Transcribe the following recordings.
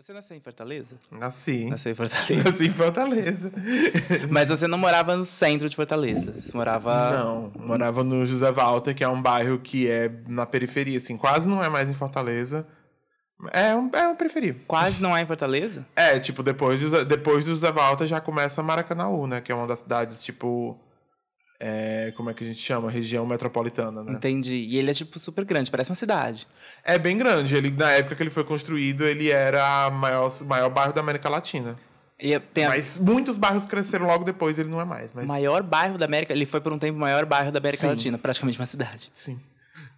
Você nasceu em Fortaleza? Nasci. Nasceu em Fortaleza. Nasci em Fortaleza. Mas você não morava no centro de Fortaleza. Você morava. Não, morava no José Walter, que é um bairro que é na periferia, assim, quase não é mais em Fortaleza. É, um, é uma periferia. Quase não é em Fortaleza? É, tipo, depois, do, depois do José Walter já começa Maracanaú, né? Que é uma das cidades, tipo. É, como é que a gente chama? Região metropolitana, né? Entendi. E ele é, tipo, super grande, parece uma cidade. É bem grande. Ele, na época que ele foi construído, ele era o maior, maior bairro da América Latina. E tem a... Mas muitos bairros cresceram logo depois, ele não é mais. Mas... Maior bairro da América. Ele foi por um tempo o maior bairro da América Sim. Latina, praticamente uma cidade. Sim.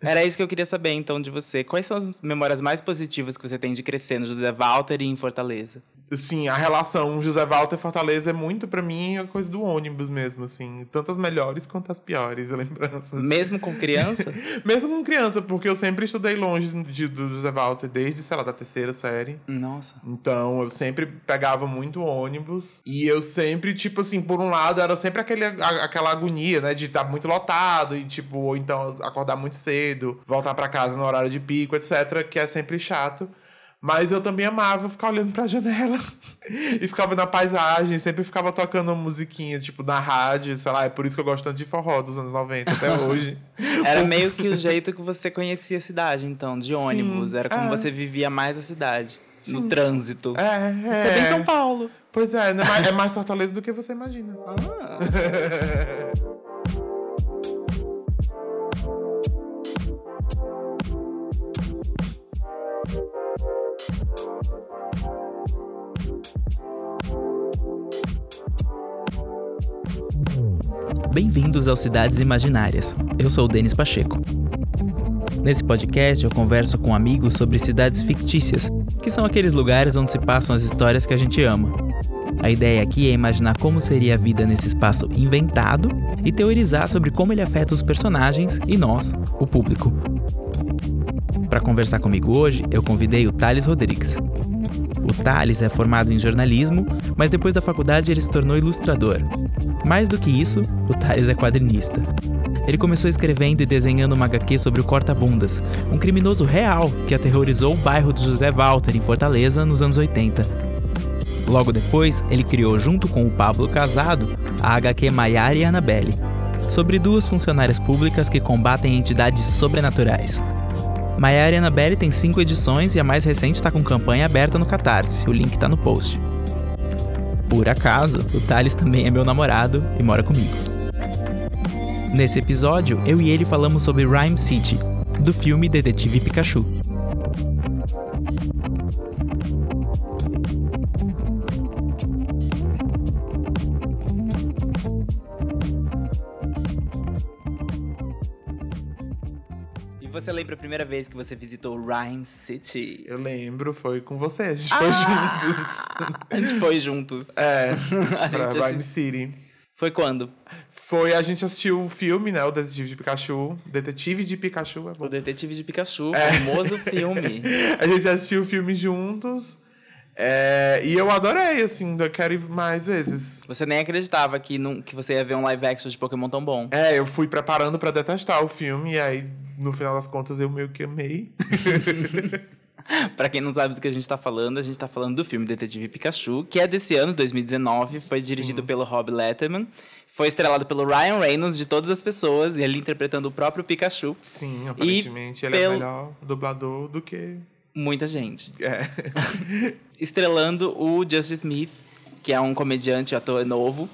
Era isso que eu queria saber, então, de você. Quais são as memórias mais positivas que você tem de crescer no José Walter e em Fortaleza? Assim, a relação José Walter Fortaleza é muito, pra mim, a coisa do ônibus mesmo, assim. Tanto as melhores quanto as piores lembranças. Mesmo com criança? Mesmo com criança, porque eu sempre estudei longe de, do José Walter, desde, sei lá, da terceira série. Nossa. Então, eu sempre pegava muito ônibus. E eu sempre, tipo assim, por um lado, era sempre aquele, a- aquela agonia, né? De estar muito lotado e, tipo, ou então acordar muito cedo, voltar pra casa no horário de pico, etc. Que é sempre chato. Mas eu também amava ficar olhando pra janela e ficava na paisagem, sempre ficava tocando uma musiquinha, tipo, na rádio, sei lá, é por isso que eu gosto tanto de forró dos anos 90 até hoje. Era meio que o jeito que você conhecia a cidade, então, de ônibus. Era como é. você vivia mais a cidade. No Sim. trânsito. É, é. Você é bem São Paulo. Pois é, né? Mas é mais Fortaleza do que você imagina. Ah. Bem-vindos ao Cidades Imaginárias. Eu sou o Denis Pacheco. Nesse podcast eu converso com amigos sobre cidades fictícias, que são aqueles lugares onde se passam as histórias que a gente ama. A ideia aqui é imaginar como seria a vida nesse espaço inventado e teorizar sobre como ele afeta os personagens e nós, o público. Para conversar comigo hoje, eu convidei o Thales Rodrigues. O Thales é formado em jornalismo, mas depois da faculdade ele se tornou ilustrador. Mais do que isso, o Thales é quadrinista. Ele começou escrevendo e desenhando uma HQ sobre o Corta-Bundas, um criminoso real que aterrorizou o bairro do José Walter, em Fortaleza, nos anos 80. Logo depois, ele criou, junto com o Pablo Casado, a HQ Maiara e Annabelle, sobre duas funcionárias públicas que combatem entidades sobrenaturais. Maiara e Annabelle tem cinco edições e a mais recente está com campanha aberta no Catarse, o link está no post. Por acaso, o Thales também é meu namorado e mora comigo. Nesse episódio, eu e ele falamos sobre Rhyme City, do filme Detetive Pikachu. Você lembra a primeira vez que você visitou Rhyme City? Eu lembro, foi com você, a gente Ah! foi juntos. A gente foi juntos. É, A pra gente Rhyme City. Foi quando? Foi, a gente assistiu o filme, né? O Detetive de Pikachu. Detetive de Pikachu, é bom. O Detetive de Pikachu, É. famoso filme. A gente assistiu o filme juntos. É, e eu adorei, assim, eu quero ir mais vezes. Você nem acreditava que, não, que você ia ver um live action de Pokémon tão bom. É, eu fui preparando pra detestar o filme, e aí, no final das contas, eu meio que amei. Pra quem não sabe do que a gente tá falando, a gente tá falando do filme Detetive Pikachu, que é desse ano, 2019, foi dirigido pelo Rob Letterman, foi estrelado pelo Ryan Reynolds, de todas as pessoas, e ele interpretando o próprio Pikachu. Sim, aparentemente ele pelo- é melhor dublador do que. Muita gente. É. Estrelando o Justin Smith, que é um comediante, ator novo,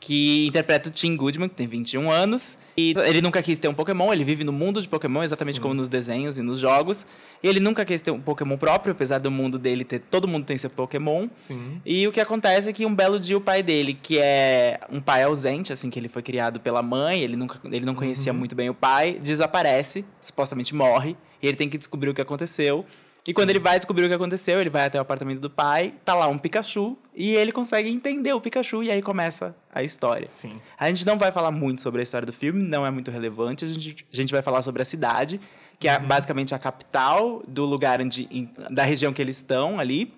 que interpreta o Tim Goodman, que tem 21 anos. E ele nunca quis ter um Pokémon, ele vive no mundo de Pokémon, exatamente como nos desenhos e nos jogos. E ele nunca quis ter um Pokémon próprio, apesar do mundo dele ter. Todo mundo tem seu Pokémon. Sim. E o que acontece é que um belo dia o pai dele, que é um pai ausente, assim, que ele foi criado pela mãe, ele, nunca, ele não conhecia muito bem o pai, desaparece, supostamente morre, e ele tem que descobrir o que aconteceu. E quando ele vai descobrir o que aconteceu, ele vai até o apartamento do pai, tá lá um Pikachu, e ele consegue entender o Pikachu, e aí começa a história. Sim. A gente não vai falar muito sobre a história do filme, não é muito relevante. A gente, a gente vai falar sobre a cidade, que é basicamente a capital do lugar onde, da região que eles estão ali.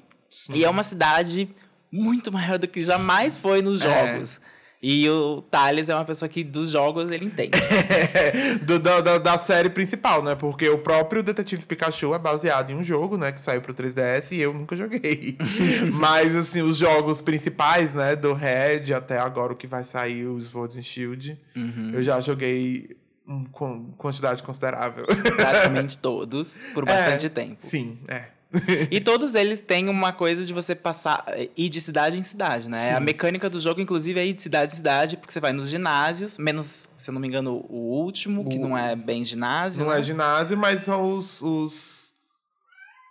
E é uma cidade muito maior do que jamais foi nos É. E o Thales é uma pessoa que dos jogos ele entende. do, da, da, da, série principal, né? Porque o próprio Detetive Pikachu é baseado em um jogo, né? Que saiu pro 3DS e eu nunca joguei. Mas, assim, os jogos principais, né? Do Red até agora o que vai sair, o Sword and Shield. Uhum. Eu já joguei com quantidade considerável. Praticamente todos, por bastante é, tempo. Sim, é e todos eles têm uma coisa de você passar ir de cidade em cidade, né? Sim. A mecânica do jogo, inclusive, é ir de cidade em cidade, porque você vai nos ginásios, menos, se eu não me engano, o último, o... que não é bem ginásio. Não né? é ginásio, mas são os, os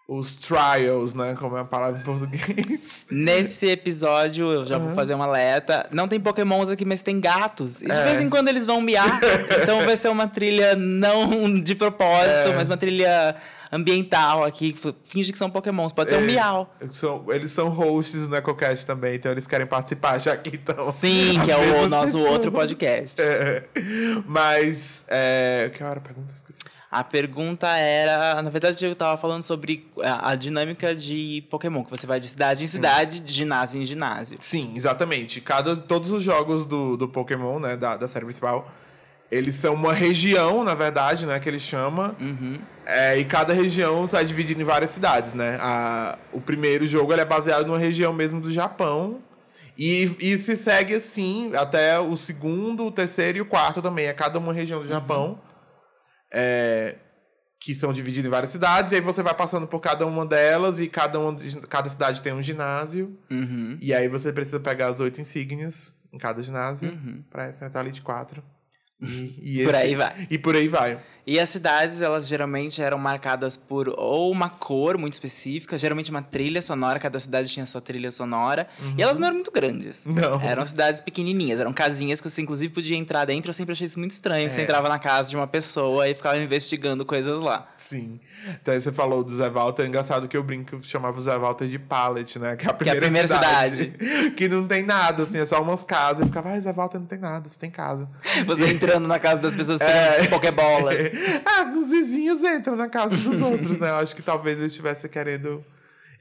os trials, né? Como é a palavra em português. Nesse episódio, eu já uhum. vou fazer uma alerta. Não tem pokémons aqui, mas tem gatos. E de é. vez em quando eles vão miar. então vai ser uma trilha não de propósito, é. mas uma trilha ambiental aqui. Finge que são pokémons. Pode ser um é. miau. São, eles são hosts no EcoCast também, então eles querem participar já aqui. Então, Sim, que é o nosso pessoas. outro podcast. É. Mas, é... que hora a pergunta? Esqueci. A pergunta era, na verdade, eu estava falando sobre a, a, dinâmica de Pokémon, que você vai de cidade em Sim. cidade, de ginásio em ginásio. Sim, exatamente. Cada, todos os jogos do, do Pokémon, né, da, da série principal, eles são uma região, na verdade, né, que ele chama. Uhum. É, e cada região sai dividida em várias cidades, né? A, o primeiro jogo é baseado numa região mesmo do Japão. E, e se segue assim até o segundo, o terceiro e o quarto também. É cada uma região do uhum. Japão é, que são divididas em várias cidades, e aí você vai passando por cada uma delas, e cada, uma, cada cidade tem um ginásio. Uhum. E aí você precisa pegar as oito insígnias em cada ginásio uhum. para enfrentar ali de quatro. E, e por aí vai. E por aí vai. E as cidades, elas geralmente eram marcadas por ou uma cor muito específica, geralmente uma trilha sonora, cada cidade tinha sua trilha sonora. Uhum. E elas não eram muito grandes. Não. Eram cidades pequenininhas, eram casinhas que você inclusive podia entrar dentro. Eu sempre achei isso muito estranho, é. que você é. entrava na casa de uma pessoa e ficava investigando coisas lá. Sim. Então você falou do Zé Walter, é engraçado que eu brinco que eu chamava o Zé Walter de Pallet, né? Que é a primeira, que é a primeira cidade, cidade. Que não tem nada, assim, é só umas casas. Eu ficava, ah, Zé Walter não tem nada, você tem casa. Você entrando na casa das pessoas é. pokebolas. ah, os vizinhos entram na casa dos outros, né? Eu acho que talvez eles estivessem querendo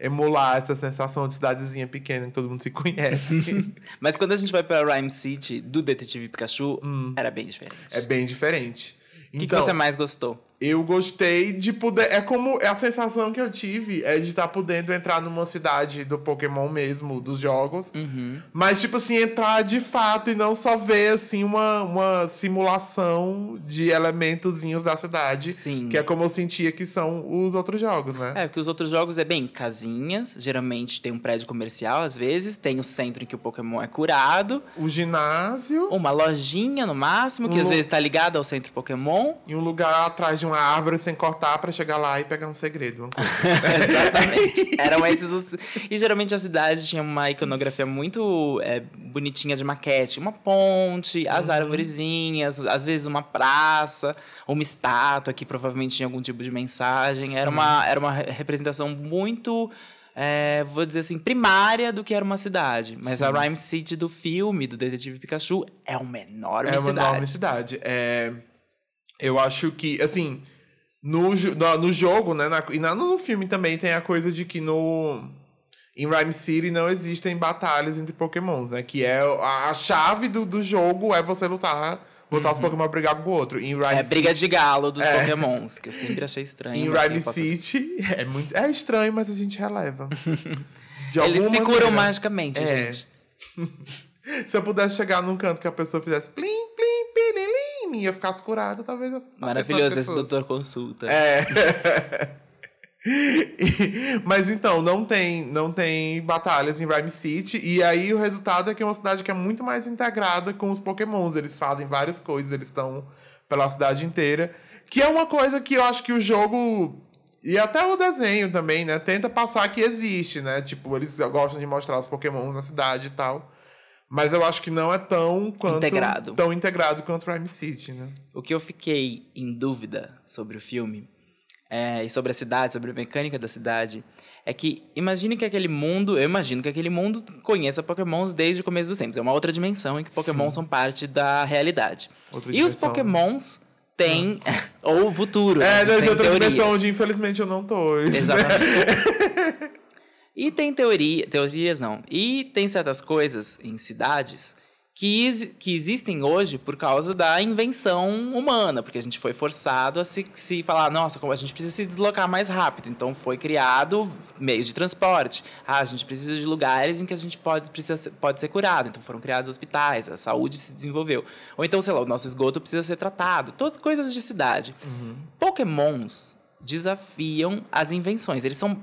emular essa sensação de cidadezinha pequena que todo mundo se conhece. Mas quando a gente vai para Rhyme City do Detetive Pikachu, hum, era bem diferente. É bem diferente. O que, então, que você mais gostou? Eu gostei de poder. É como. É a sensação que eu tive é de estar tá podendo entrar numa cidade do Pokémon mesmo, dos jogos. Uhum. Mas, tipo assim, entrar de fato e não só ver, assim, uma, uma simulação de elementozinhos da cidade. Sim. Que é como eu sentia que são os outros jogos, né? É, porque os outros jogos é bem casinhas. Geralmente tem um prédio comercial, às vezes. Tem o centro em que o Pokémon é curado. O ginásio. Uma lojinha no máximo, que um... às vezes tá ligada ao centro Pokémon. E um lugar atrás de uma árvore sem cortar para chegar lá e pegar um segredo. Exatamente. Eram esses os... E geralmente a cidade tinha uma iconografia muito é, bonitinha de maquete. Uma ponte, as uhum. árvorezinhas, às vezes uma praça, uma estátua que provavelmente tinha algum tipo de mensagem. Era uma, era uma representação muito... É, vou dizer assim, primária do que era uma cidade. Mas Sim. a Rhyme City do filme, do Detetive Pikachu, é uma enorme cidade. É uma cidade. enorme cidade. É... Eu acho que, assim, no, no jogo, né? Na, e no filme também tem a coisa de que no. Em Rhyme City não existem batalhas entre pokémons, né? Que é a, a chave do, do jogo é você lutar botar uhum. os Pokémon brigar com o outro. Em Rhyme é City, briga de galo dos é. Pokémons, que eu sempre achei estranho. Em Rhyme City é, muito, é estranho, mas a gente releva. Eles se curam magicamente, é. gente. se eu pudesse chegar num canto que a pessoa fizesse plim, plim, plim, eu ficasse curado, talvez eu Maravilhoso esse doutor consulta. É. Mas então, não tem, não tem batalhas em Rhyme City. E aí o resultado é que é uma cidade que é muito mais integrada com os pokémons. Eles fazem várias coisas, eles estão pela cidade inteira. Que é uma coisa que eu acho que o jogo. E até o desenho também, né? Tenta passar que existe, né? Tipo, eles gostam de mostrar os pokémons na cidade e tal. Mas eu acho que não é tão quanto, integrado. tão integrado quanto Rhyme City, né? O que eu fiquei em dúvida sobre o filme é, e sobre a cidade, sobre a mecânica da cidade, é que imagine que aquele mundo, eu imagino que aquele mundo conheça Pokémons desde o começo dos tempos. É uma outra dimensão em que Pokémon Sim. são parte da realidade. Outra e dimensão. os Pokémons têm. ou o futuro. É, né? outra teorias. dimensão onde infelizmente eu não tô. Exatamente. E tem teoria, teorias não. E tem certas coisas em cidades que, que existem hoje por causa da invenção humana, porque a gente foi forçado a se, se falar, nossa, como a gente precisa se deslocar mais rápido, então foi criado meios de transporte. Ah, a gente precisa de lugares em que a gente pode, precisa ser, pode ser curado, então foram criados hospitais, a saúde se desenvolveu. Ou então, sei lá, o nosso esgoto precisa ser tratado, todas coisas de cidade. Uhum. Pokémons desafiam as invenções, eles são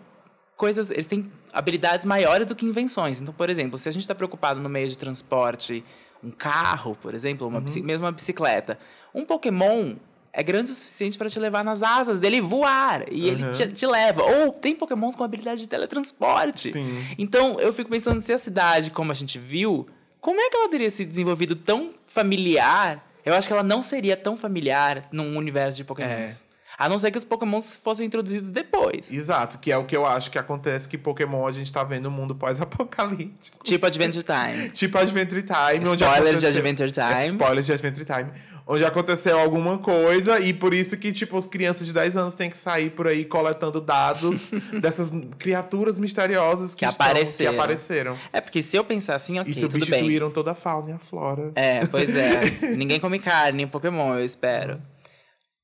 coisas, eles têm habilidades maiores do que invenções. Então, por exemplo, se a gente está preocupado no meio de transporte um carro, por exemplo, uma uhum. mesmo uma bicicleta. Um Pokémon é grande o suficiente para te levar nas asas dele voar e uhum. ele te, te, leva. Ou tem Pokémons com habilidade de teletransporte. Sim. Então eu fico pensando se a cidade, como a gente viu, como é que ela teria se desenvolvido tão familiar? Eu acho que ela não seria tão familiar num universo de Pokémons. É. A não ser que os Pokémons fossem introduzidos depois. Exato, que é o que eu acho que acontece que Pokémon a gente tá vendo no mundo pós-apocalíptico. Tipo Adventure Time. tipo Adventure Time. Spoilers de Adventure Time. Spoilers de Adventure Time onde aconteceu alguma coisa e por isso que, tipo, as crianças de 10 anos têm que sair por aí coletando dados dessas criaturas misteriosas que, que, estão, apareceram. que apareceram. É, porque se eu pensar assim, ok, E substituíram toda a fauna e a flora. É, pois é. Ninguém come carne em Pokémon, eu espero.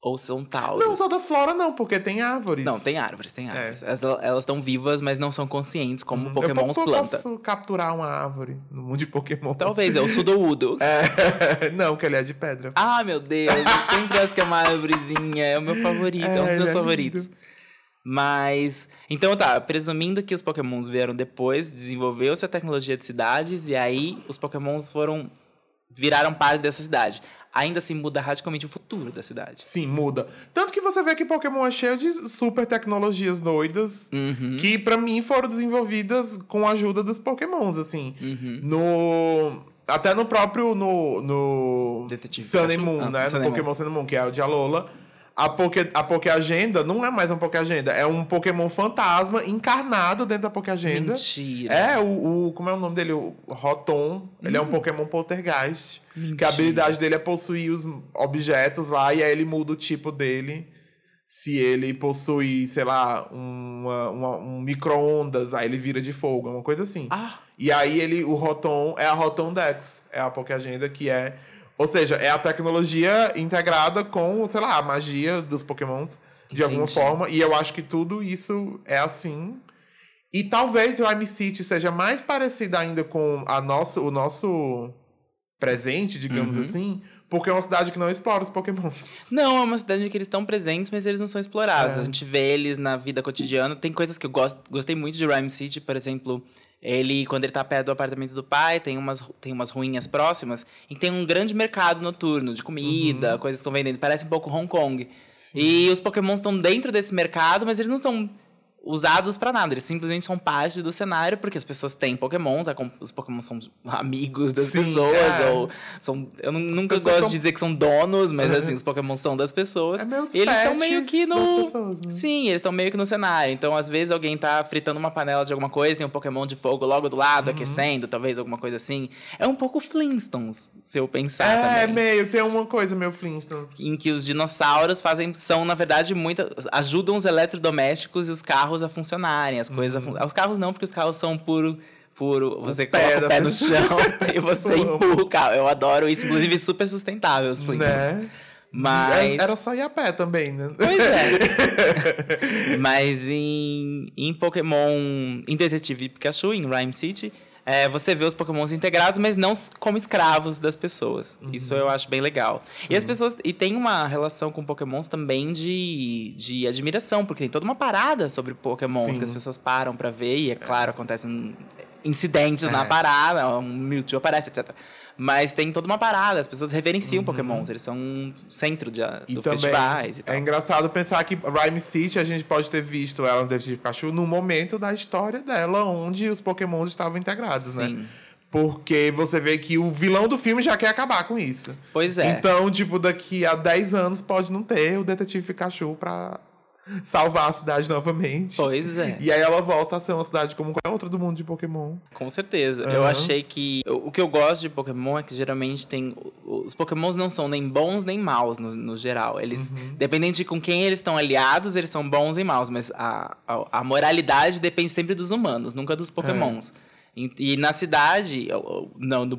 Ou são tauros? Não, toda flora não, porque tem árvores. Não, tem árvores, tem árvores. É. Elas estão vivas, mas não são conscientes, como hum, Pokémons eu planta. Eu posso capturar uma árvore no mundo de Pokémon. Talvez, é o Sudoudo. É, não, que ele é de pedra. Ah, meu Deus, eu sempre acho que é uma árvorezinha, é o meu favorito, é, é um dos meus é favoritos. Lindo. Mas, então tá, presumindo que os Pokémons vieram depois, desenvolveu-se a tecnologia de cidades, e aí os Pokémons foram, viraram parte dessa cidade ainda assim muda radicalmente o futuro da cidade. Sim, muda. Tanto que você vê que Pokémon é cheio de super tecnologias doidas uhum. que para mim foram desenvolvidas com a ajuda dos Pokémons, assim. Uhum. No até no próprio no, no Detetive Sun and Moon, ah, né? Sun no Pokémon. Sun and Moon, que é o de Alola a Poké, a Poké Agenda não é mais um Poké Agenda, é um Pokémon fantasma encarnado dentro da Poké Agenda. Mentira. É, o, o como é o nome dele? O Rotom. Hum. Ele é um hum. Pokémon poltergeist. Mentira. Que a habilidade dele é possuir os objetos lá e aí ele muda o tipo dele. Se ele possui, sei lá, uma, uma um micro-ondas, aí ele vira de fogo, é uma coisa assim. Ah. E aí ele, o Rotom é a Rotom Dex, é a Poké Agenda que é ou seja, é a tecnologia integrada com, sei lá, a magia dos pokémons de Entendi. alguma forma. E eu acho que tudo isso é assim. E talvez o Rhyme City seja mais parecida ainda com a nosso, o nosso presente, digamos uhum. assim, porque é uma cidade que não explora os pokémons. Não, é uma cidade em que eles estão presentes, mas eles não são explorados. É. A gente vê eles na vida cotidiana. Tem coisas que eu gosto, gostei muito de Rhyme City, por exemplo ele, quando ele tá perto do apartamento do pai, tem umas, tem umas ruínas próximas, e tem um grande mercado noturno de comida, uhum. coisas que estão vendendo. Parece um pouco Hong Kong. Sim. E os pokémons estão dentro desse mercado, mas eles não são usados para nada. Eles simplesmente são parte do cenário, porque as pessoas têm pokémons, os pokémons são amigos das Sim, pessoas, é. ou são. Eu nunca gosto são... de dizer que são donos, mas assim, os pokémons são das pessoas. É meus eles estão meio que no. Pessoas, né? Sim, eles estão meio que no cenário. Então, às vezes, alguém tá fritando uma panela de alguma coisa, tem um pokémon de fogo logo do lado, uhum. aquecendo, talvez alguma coisa assim. É um pouco Flintstones, se eu pensar. É, também. meio, tem uma coisa meio Flintstones. Em que os dinossauros fazem. são, na verdade, muitas. ajudam os eletrodomésticos e os carros a funcionarem as coisas. Uhum. Os carros não, porque os carros são puro. Puro, você coloca o pé no chão e você empurra o carro. Eu adoro isso, inclusive super sustentável os Né? Mas. Era só ir a pé também, né? Pois é. Mas em, em Pokémon, em Detetive Pikachu, em Rhyme City, é, você vê os pokémons integrados, mas não como escravos das pessoas. Uhum. Isso eu acho bem legal. Sim. E as pessoas. E tem uma relação com pokémons também de, de admiração, porque tem toda uma parada sobre pokémons Sim. que as pessoas param para ver, e é claro, acontecem incidentes é. na parada, um Mewtwo aparece, etc. Mas tem toda uma parada, as pessoas reverenciam uhum. Pokémons, eles são um centro de, e do festivais e tal. É engraçado pensar que Rhyme City, a gente pode ter visto ela no Detetive Pikachu no momento da história dela, onde os Pokémons estavam integrados, né? Sim. né? Porque você vê que o vilão do filme já quer acabar com isso. Pois é. Então, tipo, daqui a 10 anos pode não ter o Detetive Pikachu pra salvar a cidade novamente. Pois é. E aí ela volta a ser uma cidade como qualquer outra do mundo de Pokémon. Com certeza. Uhum. Eu achei que. O que eu gosto de Pokémon é que geralmente tem. Os Pokémons não são nem bons nem maus no, no geral. Eles. Uhum. Dependendo de com quem eles estão aliados, eles são bons e maus. Mas a, a, a moralidade depende sempre dos humanos, nunca dos Pokémons. É. E, e, na cidade, não, no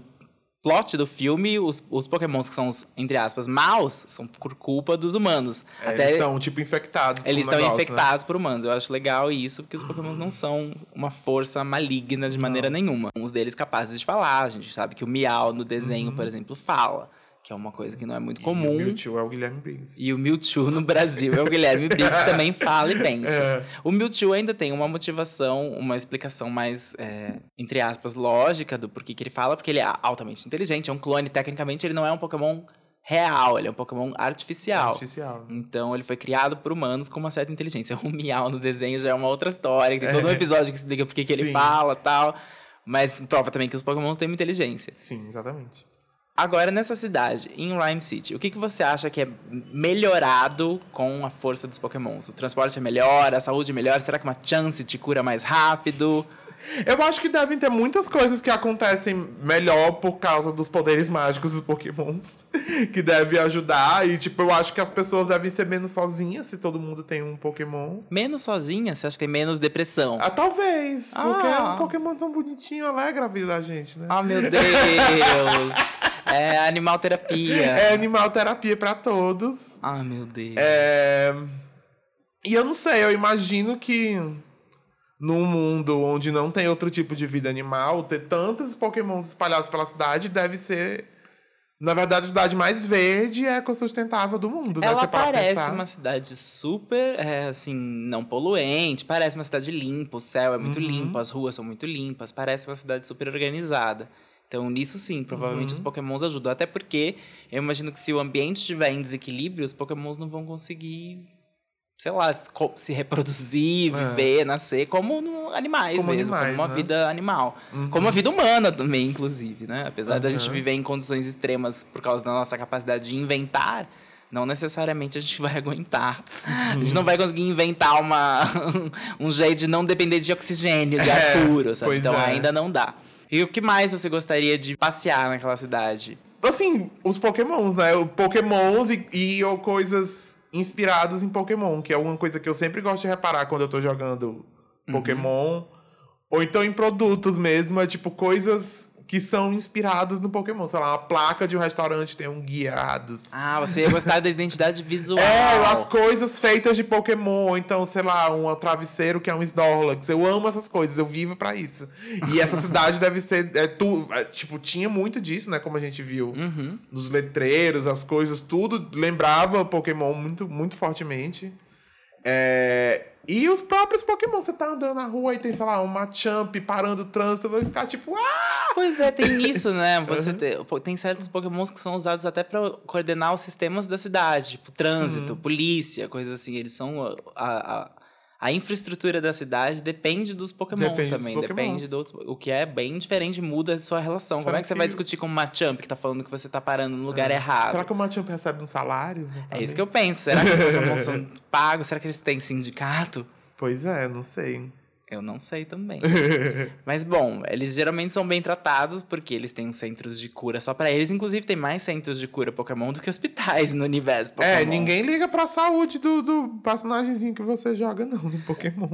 plot do filme, os, os pokémons que são os, entre aspas, maus, são por culpa dos humanos. É, Até eles estão, tipo, infectados. eles estão negócio, né? infectados por humanos. Eu acho legal isso, porque os pokémons não são uma força maligna de maneira nenhuma. Uns deles capazes de falar. A gente sabe que o Miau no desenho, por exemplo, fala. Que é uma coisa que não é muito E comum. o Mewtwo é o Guilherme Briggs. E o Mewtwo no Brasil é o Guilherme Briggs também fala e pensa. É. O Mewtwo ainda tem uma motivação, uma explicação mais, é, entre aspas, lógica do porquê que ele fala, porque ele é altamente inteligente, é um clone, tecnicamente ele não é um Pokémon real, ele é um Pokémon artificial. Artificial. Então ele foi criado por humanos com uma certa inteligência. O Miau no desenho já é uma outra história, tem todo um episódio que explica por que ele fala tal. Mas prova também que os Pokémons têm uma inteligência. Sim, exatamente. Agora, nessa cidade, em Rhyme City, o que, que você acha que é melhorado com a força dos pokémons? O transporte é melhor, a saúde é melhor? Será que uma chance te cura mais rápido? Eu acho que devem ter muitas coisas que acontecem melhor por causa dos poderes mágicos dos pokémons. Que devem ajudar. E, tipo, eu acho que as pessoas devem ser menos sozinhas se todo mundo tem um pokémon. Menos sozinha, você acha que tem menos depressão? Ah, talvez. Porque é Ah. um pokémon tão bonitinho, alegra a vida da gente, né? Ah, meu Deus! é animal terapia. É animal terapia pra todos. Ah, meu Deus. É... E eu não sei, eu imagino que num mundo onde não tem outro tipo de vida animal, ter tantos pokémons espalhados pela cidade deve ser. Na verdade, a cidade mais verde e ecosustentável do mundo, né? Ela para parece uma cidade super, é, assim, não poluente, parece uma cidade limpa, o céu é muito Uhum. limpo, as ruas são muito limpas, parece uma cidade super organizada. Então, nisso sim, provavelmente Uhum. os pokémons ajudam. Até porque eu imagino que se o ambiente estiver em desequilíbrio, os pokémons não vão conseguir, sei lá, se reproduzir, É. viver, nascer como animais Como mesmo, animais, como uma né? vida animal. Uhum. Como a vida humana também, inclusive, né? Apesar da gente Uhum. viver em condições extremas por causa da nossa capacidade de inventar, não necessariamente a gente vai aguentar. A gente não vai conseguir inventar uma, um jeito de não depender de oxigênio, de ar É, puro, sabe? Então é. ainda não dá. E o que mais você gostaria de passear naquela cidade? Assim, os pokémons, né? Pokémons e, e ou coisas inspiradas em Pokémon, que é uma coisa que eu sempre gosto de reparar quando eu tô jogando Uhum. Pokémon. Ou então em produtos mesmo, é tipo coisas que são inspiradas no Pokémon. Sei lá, uma placa de um restaurante tem um guiados. Ah, você ia gostar da identidade visual. É, as coisas feitas de Pokémon, então, sei lá, um travesseiro que é um Snorlax. Eu amo essas coisas, eu vivo pra isso. E essa cidade deve ser. É, tu, é, tipo, tinha muito disso, né? Como a gente viu Uhum. nos letreiros, as coisas, tudo lembrava Pokémon muito, muito fortemente. É, E os próprios Pokémon, você tá andando na rua e tem, sei lá, um Machamp parando o trânsito, vai ficar tipo, ah! Pois é, tem isso, né? Você Uhum. te- pô, tem certos pokémons que são usados até pra coordenar os sistemas da cidade, tipo trânsito, polícia, coisas assim. Eles são a, a, a infraestrutura da cidade depende dos pokémons Depende dos também, pokémons. depende dos o que é bem diferente, muda a sua relação. Como Será é que você vai que- discutir com uma Machamp que tá falando que você tá parando no lugar errado? Será que o Machamp recebe um salário? É isso que eu penso. Será que os pokémons são pagos? Será que eles têm sindicato? Pois é, não sei. Eu não sei também. Mas bom, eles geralmente são bem tratados porque eles têm centros de cura só pra eles. Inclusive, tem mais centros de cura Pokémon do que hospitais no universo Pokémon. É, ninguém liga pra saúde do, do personagemzinho que você joga, não, no Pokémon.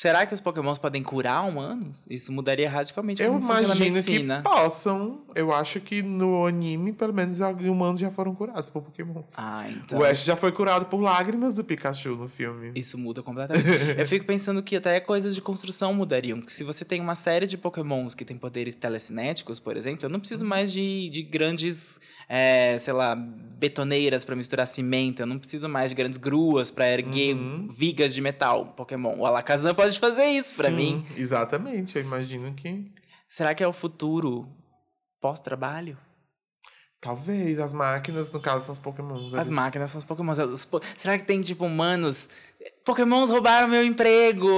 Será que os Pokémons podem curar humanos? Isso mudaria radicalmente Eu como funciona a imagino medicina. que possam. Eu acho que no anime, pelo menos, alguns humanos já foram curados por Pokémons. Ah, então. O Ash já foi curado por lágrimas do Pikachu no filme. Isso muda completamente. Eu fico pensando que até coisas de construção mudariam. Que se você tem uma série de pokémons que tem poderes telecinéticos, por exemplo, eu não preciso Uhum. mais de, de grandes, é, sei lá, betoneiras para misturar cimento. Eu não preciso mais de grandes gruas para erguer Uhum. vigas de metal. Pokémon. O Alakazam pode fazer isso para mim. Exatamente, eu imagino que. Será que é o futuro pós-trabalho? Talvez as máquinas, no caso, são os Pokémons. As máquinas são os pokémons. Será que tem, tipo, humanos? Pokémons roubaram meu emprego!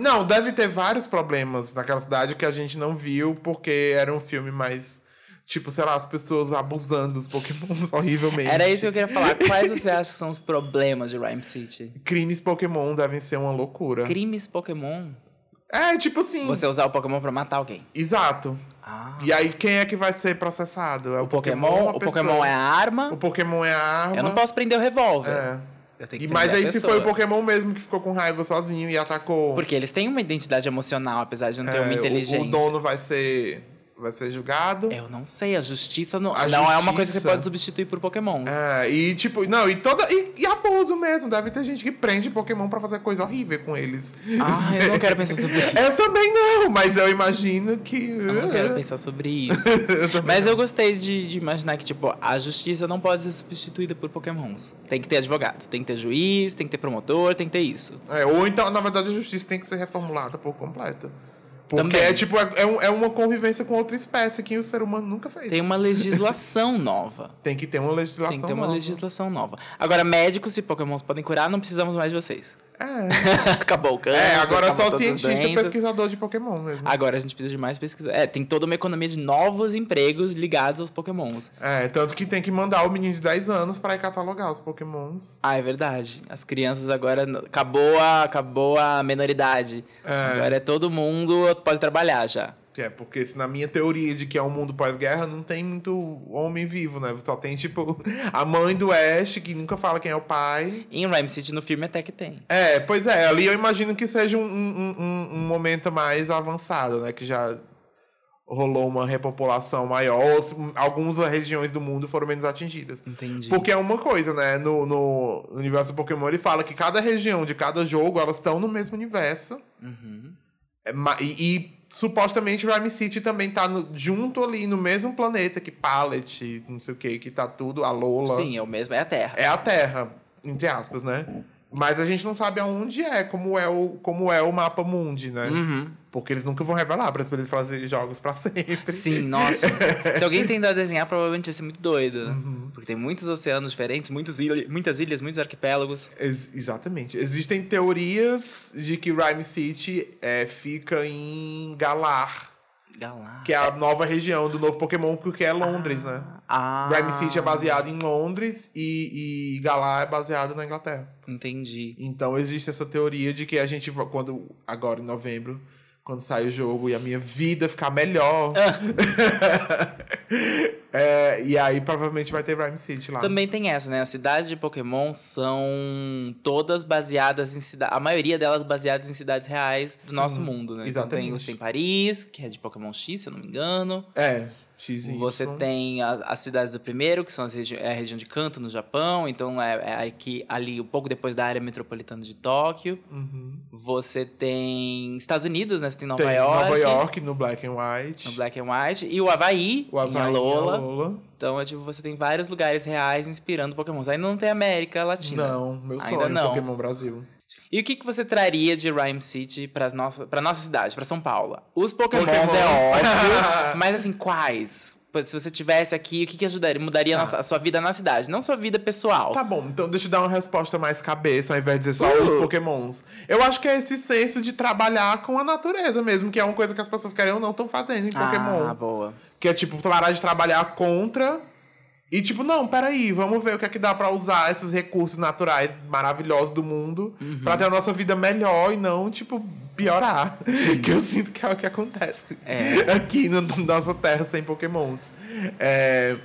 Não, deve ter vários problemas naquela cidade que a gente não viu porque era um filme mais. Tipo, sei lá, as pessoas abusando dos Pokémons horrivelmente. Era isso que eu queria falar. Quais você acha que são os problemas de Rhyme City? Crimes Pokémon devem ser uma loucura. Crimes Pokémon? É, tipo assim. Você usar o Pokémon pra matar alguém. Exato. Ah. E aí, quem é que vai ser processado? É o, O Pokémon, a o pessoa? Pokémon é a arma. O Pokémon é a arma. Eu não posso prender o revólver. É. E, mas aí, se foi o Pokémon mesmo que ficou com raiva sozinho e atacou. Porque eles têm uma identidade emocional, apesar de não ter é, uma o- inteligência. O, dono vai ser. Vai ser julgado. Eu não sei, a justiça não, A não é uma coisa que você justiça- pode substituir por Pokémon. É, e tipo, não, e toda. E, e abuso mesmo. Deve ter gente que prende Pokémon pra fazer coisa horrível com eles. Ah, eu não quero pensar sobre isso. Eu também não, mas eu imagino que. Eu não quero pensar sobre isso. Eu Mas eu gostei de, de imaginar que, tipo, a justiça não pode ser substituída por pokémons. Tem que ter advogado, tem que ter juiz, tem que ter promotor, tem que ter isso. É, ou então, na verdade, a justiça tem que ser reformulada por completo. Porque Também. é tipo, é, é é uma convivência com outra espécie que o ser humano nunca fez. Tem uma legislação nova. Tem que ter uma legislação. Tem que ter uma nova. legislação nova. Agora, médicos e pokémons podem curar, não precisamos mais de vocês. É. acabou o câncer, É, agora acabou só as cientista e doenças. pesquisador de Pokémon mesmo. Agora a gente precisa de mais pesquisa. É, tem toda uma economia de novos empregos ligados aos pokémons. É, tanto que tem que mandar o menino de 10 anos pra ir catalogar os Pokémons. Ah, é verdade. As crianças agora. Acabou a, acabou a menoridade. É. Agora é todo mundo pode trabalhar já. É, porque se na minha teoria de que é um mundo pós-guerra, não tem muito homem vivo, né? Só tem, tipo, a mãe do Ash, que nunca fala quem é o pai. Em Rhyme City no filme até que tem. É, pois é, ali eu imagino que seja um, um, um- um momento mais avançado, né? Que já rolou uma repopulação maior, ou se- algumas regiões do mundo foram menos atingidas. Entendi. Porque é uma coisa, né? No, no universo Pokémon ele fala que cada região de cada jogo, elas estão no mesmo universo. Uhum. É, E, e, supostamente Rhyme City também tá no- junto ali no mesmo planeta que Pallet, não sei o que, que tá tudo, a Lola. Sim, é o mesmo, é a Terra. É a Terra, entre aspas, né? Mas a gente não sabe aonde é, como é o, como é o mapa mundi, né? Uhum. Porque eles nunca vão revelar para eles fazerem jogos pra sempre. Sim, nossa. Se alguém tentar desenhar, provavelmente vai ser muito doido. né? Uhum. Porque tem muitos oceanos diferentes, muitos ilha, muitas ilhas, muitos arquipélagos. Ex- exatamente. Existem teorias de que Rhyme City é, fica em Galar, Galar. que é a nova região do novo Pokémon, porque é Londres, né? Ah. Rhyme City é baseado em Londres e, e Galar é baseado na Inglaterra. Entendi. Então existe essa teoria de que a gente, quando agora em novembro, quando sai o jogo e a minha vida ficar melhor. é, e aí provavelmente vai ter Rhyme City lá. Também tem essa, né? As cidades de Pokémon são todas baseadas em cidades. A maioria delas baseadas em cidades reais do Sim, nosso mundo, né? Então tem, exatamente. tem Paris, que é de Pokémon X, se eu não me engano. É, X Você Y. tem a- as cidades do primeiro, que são as regi é a região de Kanto, no Japão. Então é, é aqui, ali, um pouco depois da área metropolitana de Tóquio. Uhum. Você tem Estados Unidos, né? Você tem Nova Tem York. Nova York no Black and White. No Black and White. E o Havaí, o Havaí em em Alola. Alola. Então, é, tipo, você tem vários lugares reais inspirando Pokémon. Ainda não tem América Latina. Não, meu Ainda sonho, não. Pokémon Brasil. E o que, que você traria de Rhyme City pra nossa, pra nossa cidade, pra São Paulo? Os Pokémons, Pokémons. é óbvio, mas assim, quais? Se você tivesse aqui, o que, que ajudaria? Mudaria a, nossa- a sua vida na cidade, não sua vida pessoal. Tá bom, então deixa eu dar uma resposta mais cabeça, ao invés de dizer só Uh. os pokémons. Eu acho que é esse senso de trabalhar com a natureza mesmo, que é uma coisa que as pessoas querem ou não estão fazendo em Ah, Pokémon. boa. Que é tipo, parar de trabalhar contra. E tipo, não, peraí, vamos ver o que é que dá pra usar esses recursos naturais maravilhosos do mundo Uhum. pra ter a nossa vida melhor e não, tipo, piorar. que eu sinto que é o que acontece É. aqui na na nossa terra sem pokémons. É...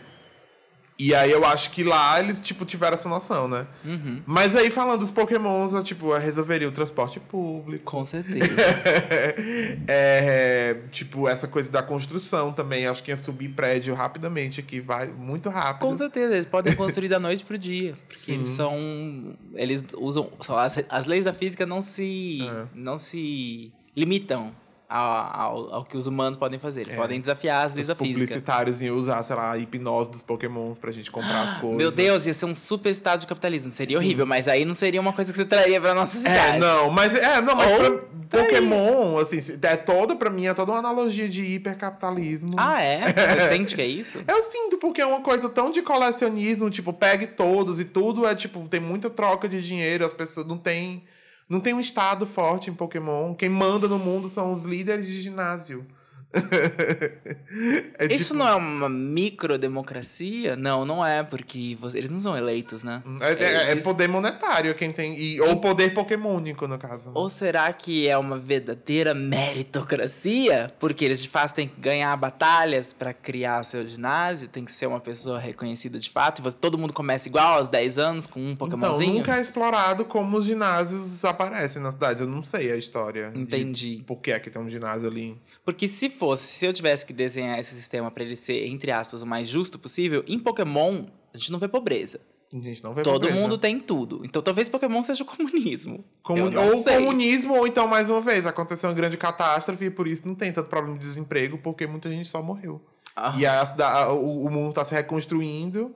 E aí eu acho que lá eles, tipo, tiveram essa noção, né? Uhum. Mas aí, falando dos pokémons, eu, tipo, eu resolveria o transporte público. Com certeza. é, tipo, essa coisa da construção também. Acho que ia subir prédio rapidamente aqui, vai muito rápido. Com certeza, eles podem construir da noite pro dia. Porque Sim. eles são. Eles usam. são as, as leis da física não se. É. não se limitam ao, ao, que os humanos podem fazer. Eles É. podem desafiar as leis Os da física. publicitários iam usar, sei lá, a hipnose dos pokémons pra gente comprar as coisas. Meu Deus, ia ser um super estado de capitalismo. Seria Sim. horrível, mas aí não seria uma coisa que você traria pra nossa cidade. É, não, mas é, não, mas Ou pra. Pokémon, assim, é toda pra mim é toda uma analogia de hipercapitalismo. Ah, é? Você sente que é isso? Eu sinto porque é uma coisa tão de colecionismo, tipo, pegue todos e tudo é tipo, tem muita troca de dinheiro, as pessoas não tem não tem um estado forte em Pokémon. Quem manda no mundo são os líderes de ginásio. É Isso tipo- não é uma microdemocracia? Não, não é, porque você- eles não são eleitos, né? É, é- é Eles- poder monetário quem tem. E, ou poder pokémônico, no caso. né? Ou será que é uma verdadeira meritocracia? Porque eles de fato têm que ganhar batalhas pra criar seu ginásio, tem que ser uma pessoa reconhecida de fato, você- todo mundo começa igual aos 10 anos com um Então, Pokémonzinho? nunca é explorado como os ginásios aparecem nas cidades. Eu não sei a história. Entendi. por que é que tem um ginásio ali. Porque se fosse, se eu tivesse que desenhar esse sistema para ele ser, entre aspas, o mais justo possível, em Pokémon, a gente não vê pobreza. A gente não vê Todo pobreza. mundo tem tudo. Então talvez Pokémon seja o comunismo. Comun- Eu Ou sei. comunismo, ou então, mais uma vez, aconteceu uma grande catástrofe e por isso não tem tanto problema de desemprego, porque muita gente só morreu. Ah. E aí a a- o, o mundo tá se reconstruindo,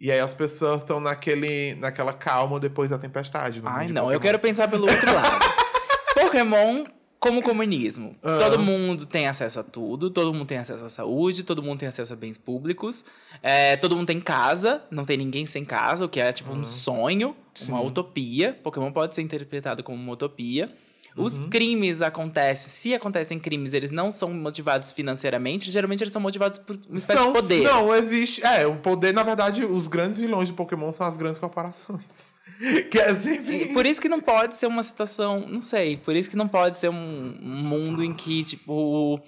e aí as pessoas estão naquele, naquela calma depois da tempestade. Ai, não, eu Pokémon. quero pensar pelo outro lado. Pokémon como comunismo. Ah. Todo mundo tem acesso a tudo, todo mundo tem acesso à saúde, todo mundo tem acesso a bens públicos, é, todo mundo tem casa, não tem ninguém sem casa, o que é tipo um sonho, uma Sim. utopia. Pokémon pode ser interpretado como uma utopia. Os Uhum. crimes acontecem, se acontecem crimes, eles não são motivados financeiramente, geralmente eles são motivados por uma espécie São- de poder. Não, existe. É, o poder, na verdade, os grandes vilões de Pokémon são as grandes corporações. que é sempre. E Por isso que não pode ser uma situação, não sei, por isso que não pode ser um, mundo em que, tipo,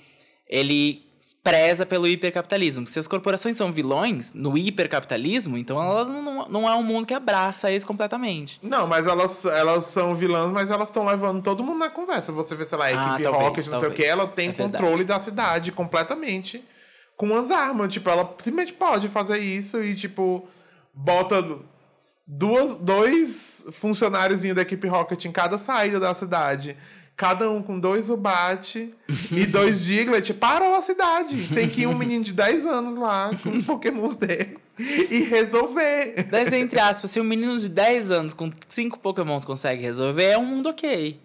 ele preza pelo hipercapitalismo. Se as corporações são vilões no hipercapitalismo, então elas não, não é um mundo que abraça isso completamente. Não, mas elas, elas são vilãs, mas elas estão levando todo mundo na conversa. Você vê, sei lá, a Ah, equipe talvez, Rocket, não sei o que, talvez. ela tem É controle da cidade completamente com as armas. Tipo, ela simplesmente pode fazer isso e, tipo, bota duas, dois funcionários da equipe Rocket em cada saída da cidade. Cada um com dois Zubat e dois Diglett. Parou a cidade. Tem que ir um menino de 10 anos lá com os pokémons dele e resolver. Mas, entre aspas, se um menino de 10 anos com 5 pokémons consegue resolver, é um mundo ok.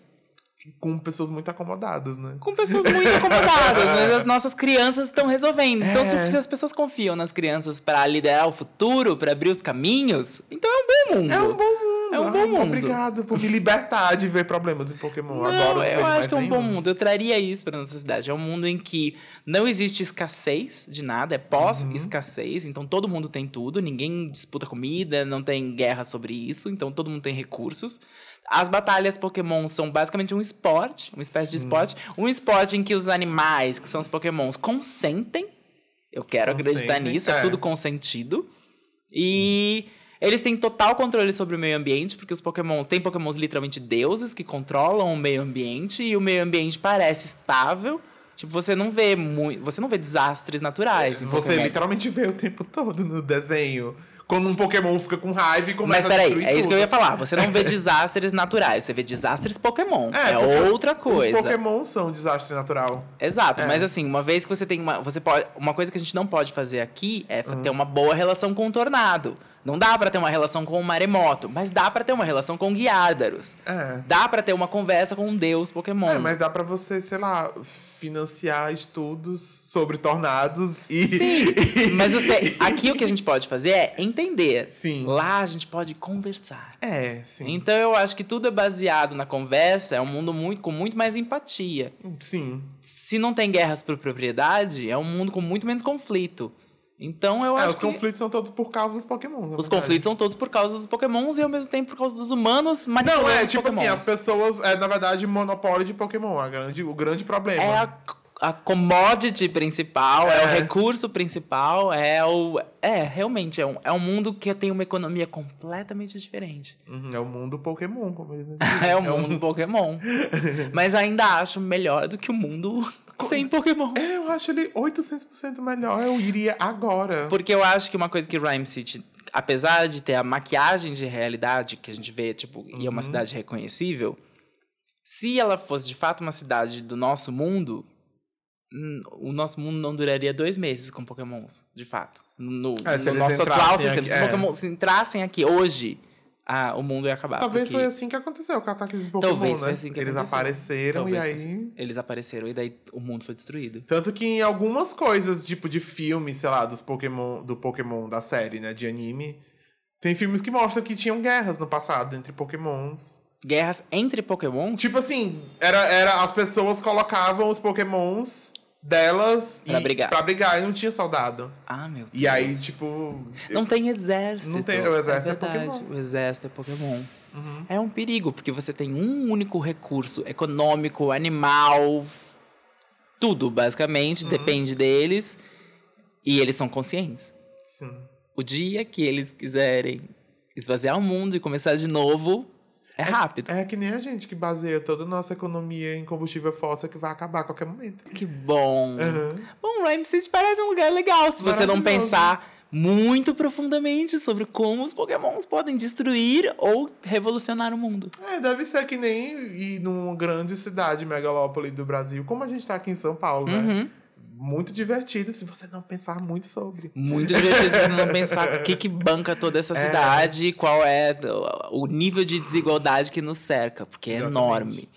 Com pessoas muito acomodadas, né? Com pessoas muito acomodadas, mas as nossas crianças estão resolvendo. Então, se, É. se as pessoas confiam nas crianças para liderar o futuro, para abrir os caminhos, então é um bom mundo. É um bom mundo. É um bom Ai, mundo. Obrigado por me libertar de ver problemas em Pokémon. Não, Agora eu mais acho que é um nenhum. bom mundo. Eu traria isso para nossa cidade. É um mundo em que não existe escassez de nada, é pós-escassez. Então todo mundo tem tudo, ninguém disputa comida, não tem guerra sobre isso. Então todo mundo tem recursos. As batalhas Pokémon são basicamente um esporte, uma espécie de Sim. esporte. Um esporte em que os animais, que são os Pokémons, consentem. Eu quero acreditar nisso, é é. tudo consentido. E eles têm total controle sobre o meio ambiente, porque os Pokémon tem Pokémons literalmente deuses que controlam o meio ambiente e o meio ambiente parece estável. Tipo, você não vê muito, você não vê desastres naturais. Você Pokémon. literalmente vê o tempo todo no desenho. Quando um Pokémon fica com raiva e Mas começa a peraí, destruir é isso que eu ia tudo. falar. Você não vê desastres naturais, você vê desastres Pokémon. É, É, outra coisa. Os Pokémon são um desastre natural. Exato, É. mas assim, uma vez que você tem uma. Você pode. Uma coisa que a gente não pode fazer aqui é Uhum. ter uma boa relação com o tornado. Não dá pra ter uma relação com o maremoto, mas dá pra ter uma relação com o Guiárdaros. É. Dá pra ter uma conversa com um deus Pokémon. É, mas dá pra você, sei lá, financiar estudos sobre tornados e. Sim, mas você. Aqui o que a gente pode fazer é entender. Sim. Lá a gente pode conversar. É, sim. Então eu acho que tudo é baseado na conversa, é um mundo muito, com muito mais empatia. Sim. Se não tem guerras por propriedade, é um mundo com muito menos conflito. Então eu É, acho os que conflitos são todos por causa dos Pokémon. os conflitos são todos por causa dos pokémons e ao mesmo tempo por causa dos humanos Não, manipulando é tipo assim, pokémons. as pessoas, é na verdade monopólio de Pokémon, a grande, o grande problema. É a, a commodity principal, é. o É. recurso principal, é o... É, realmente, é um, é um mundo que tem uma economia completamente diferente. Uhum, é o mundo Pokémon, como eles dizem. É o mundo Pokémon. Mas ainda acho melhor do que o mundo sem Pokémon. É, eu acho ele 800% melhor. Eu iria agora. Porque eu acho que uma coisa que Rhyme City, apesar de ter a maquiagem de realidade que a gente vê, tipo, e é uma Uhum. cidade reconhecível, se ela fosse de fato uma cidade do nosso mundo, hum, o nosso mundo não duraria dois meses com Pokémons, de fato. No, É, no nosso atual sistema. aqui, se os é. Pokémon se entrassem aqui hoje, ah, o mundo ia acabar. Talvez porque foi assim que aconteceu com o Cataclismo Pokémon, Talvez né? foi assim que Eles aconteceu. apareceram Talvez e aí... Eles apareceram e daí o mundo foi destruído. Tanto que em algumas coisas, tipo de filme, sei lá, dos Pokémon, do Pokémon da série, né, de anime, tem filmes que mostram que tinham guerras no passado entre Pokémons. Guerras entre Pokémons? Tipo assim, era, era as pessoas colocavam os Pokémons delas Pra e, brigar. pra brigar e não tinha soldado. ah, meu Deus. E aí, tipo. Não tem exército. Não tem- o exército é verdade. Pokémon. O exército é Pokémon. Uhum. É um perigo, porque você tem um único recurso econômico, animal, tudo, basicamente, Uhum. depende deles. E eles são conscientes. Sim. O dia que eles quiserem esvaziar o mundo e começar de novo, É rápido. É que nem a gente que baseia toda a nossa economia em combustível fóssil que vai acabar a qualquer momento. Que bom. Uhum. Bom, Rhyme City parece um lugar legal. Se você não pensar muito profundamente sobre como os pokémons podem destruir ou revolucionar o mundo. É, deve ser que nem ir numa grande cidade, megalópole do Brasil, como a gente tá aqui em São Paulo, né? Uhum. Muito divertido se você não pensar muito sobre. Muito divertido você não pensar o que, que banca toda essa É. cidade e qual é o nível de desigualdade que nos cerca, porque é Exatamente. enorme.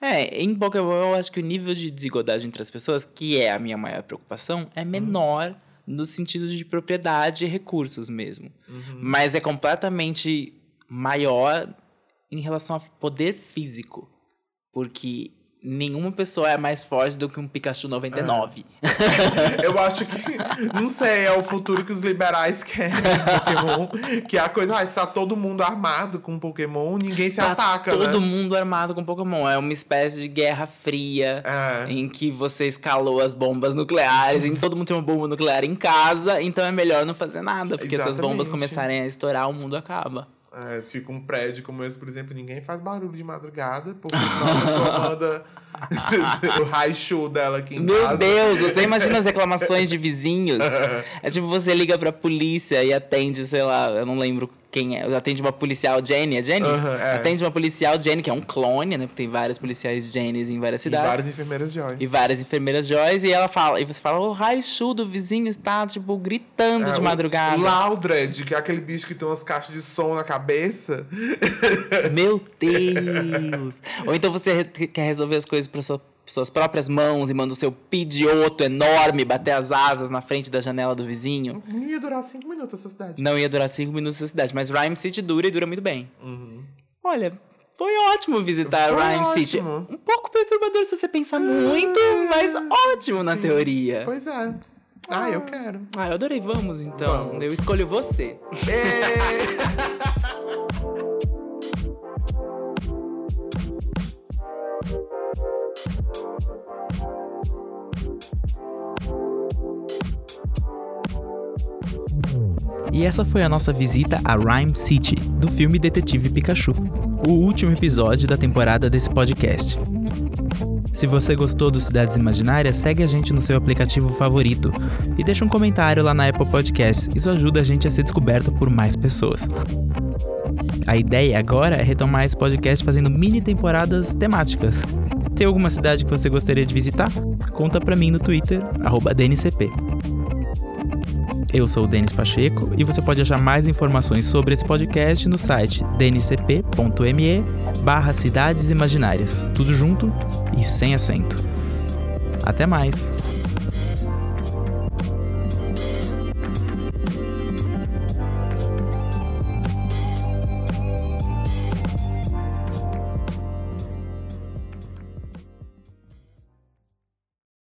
É, em Pokémon eu acho que o nível de desigualdade entre as pessoas, que é a minha maior preocupação, é menor no sentido de propriedade e recursos mesmo. Uhum. Mas é completamente maior em relação a poder físico. Porque nenhuma pessoa é mais forte do que um Pikachu 99. Eu acho que, não sei, é o futuro que os liberais querem Pokémon. Que é a coisa, ah, está todo mundo armado com Pokémon, ninguém se Tá ataca, todo né? mundo armado com Pokémon. É uma espécie de guerra fria. É. Em que você escalou as bombas nucleares, em todo mundo tem uma bomba nuclear em casa, então é melhor não fazer nada, porque se as bombas Exatamente. começarem a estourar, o mundo acaba. É, tipo um prédio como esse, por exemplo, ninguém faz barulho de madrugada, porque senão a pessoa manda o Raichu dela aqui em Meu casa. Deus, você imagina as reclamações de vizinhos? É tipo, você liga pra polícia e atende, sei lá, eu não lembro quem é. Atende uma policial Jenny, é Jenny? Aham, é. Atende uma policial Jenny, que é um clone, né? Porque tem vários policiais Jennys em várias E cidades. várias enfermeiras Joy. E várias enfermeiras Joyce, e ela fala, e você fala, o Raichu do vizinho está, tipo, gritando É, de madrugada. O Loudred, que é aquele bicho que tem umas caixas de som na cabeça. Meu Deus! Ou então você quer resolver as coisas para suas próprias mãos e manda o seu pidioto enorme bater as asas na frente da janela do vizinho. Não ia durar cinco minutos essa cidade. Não ia durar cinco minutos na cidade, mas Rhyme City dura e dura muito bem. Uhum. Olha, foi ótimo visitar Foi Rhyme City. ótimo. Um pouco perturbador se você pensar muito, mas ótimo na Sim. teoria. Pois é. Ah, eu quero. Ah, eu adorei. Vamos então. Vamos. Eu escolho você. E essa foi a nossa visita a Rhyme City, do filme Detetive Pikachu, o último episódio da temporada desse podcast. Se você gostou do Cidades Imaginárias, segue a gente no seu aplicativo favorito e deixa um comentário lá na Apple Podcasts. Isso ajuda a gente a ser descoberto por mais pessoas. A ideia agora é retomar esse podcast fazendo mini temporadas temáticas. Tem alguma cidade que você gostaria de visitar? Conta pra mim no Twitter, DNCP. Eu sou o Denis Pacheco e você pode achar mais informações sobre esse podcast no site dncp.me barra Cidades Imaginárias. Tudo junto e sem acento. Até mais!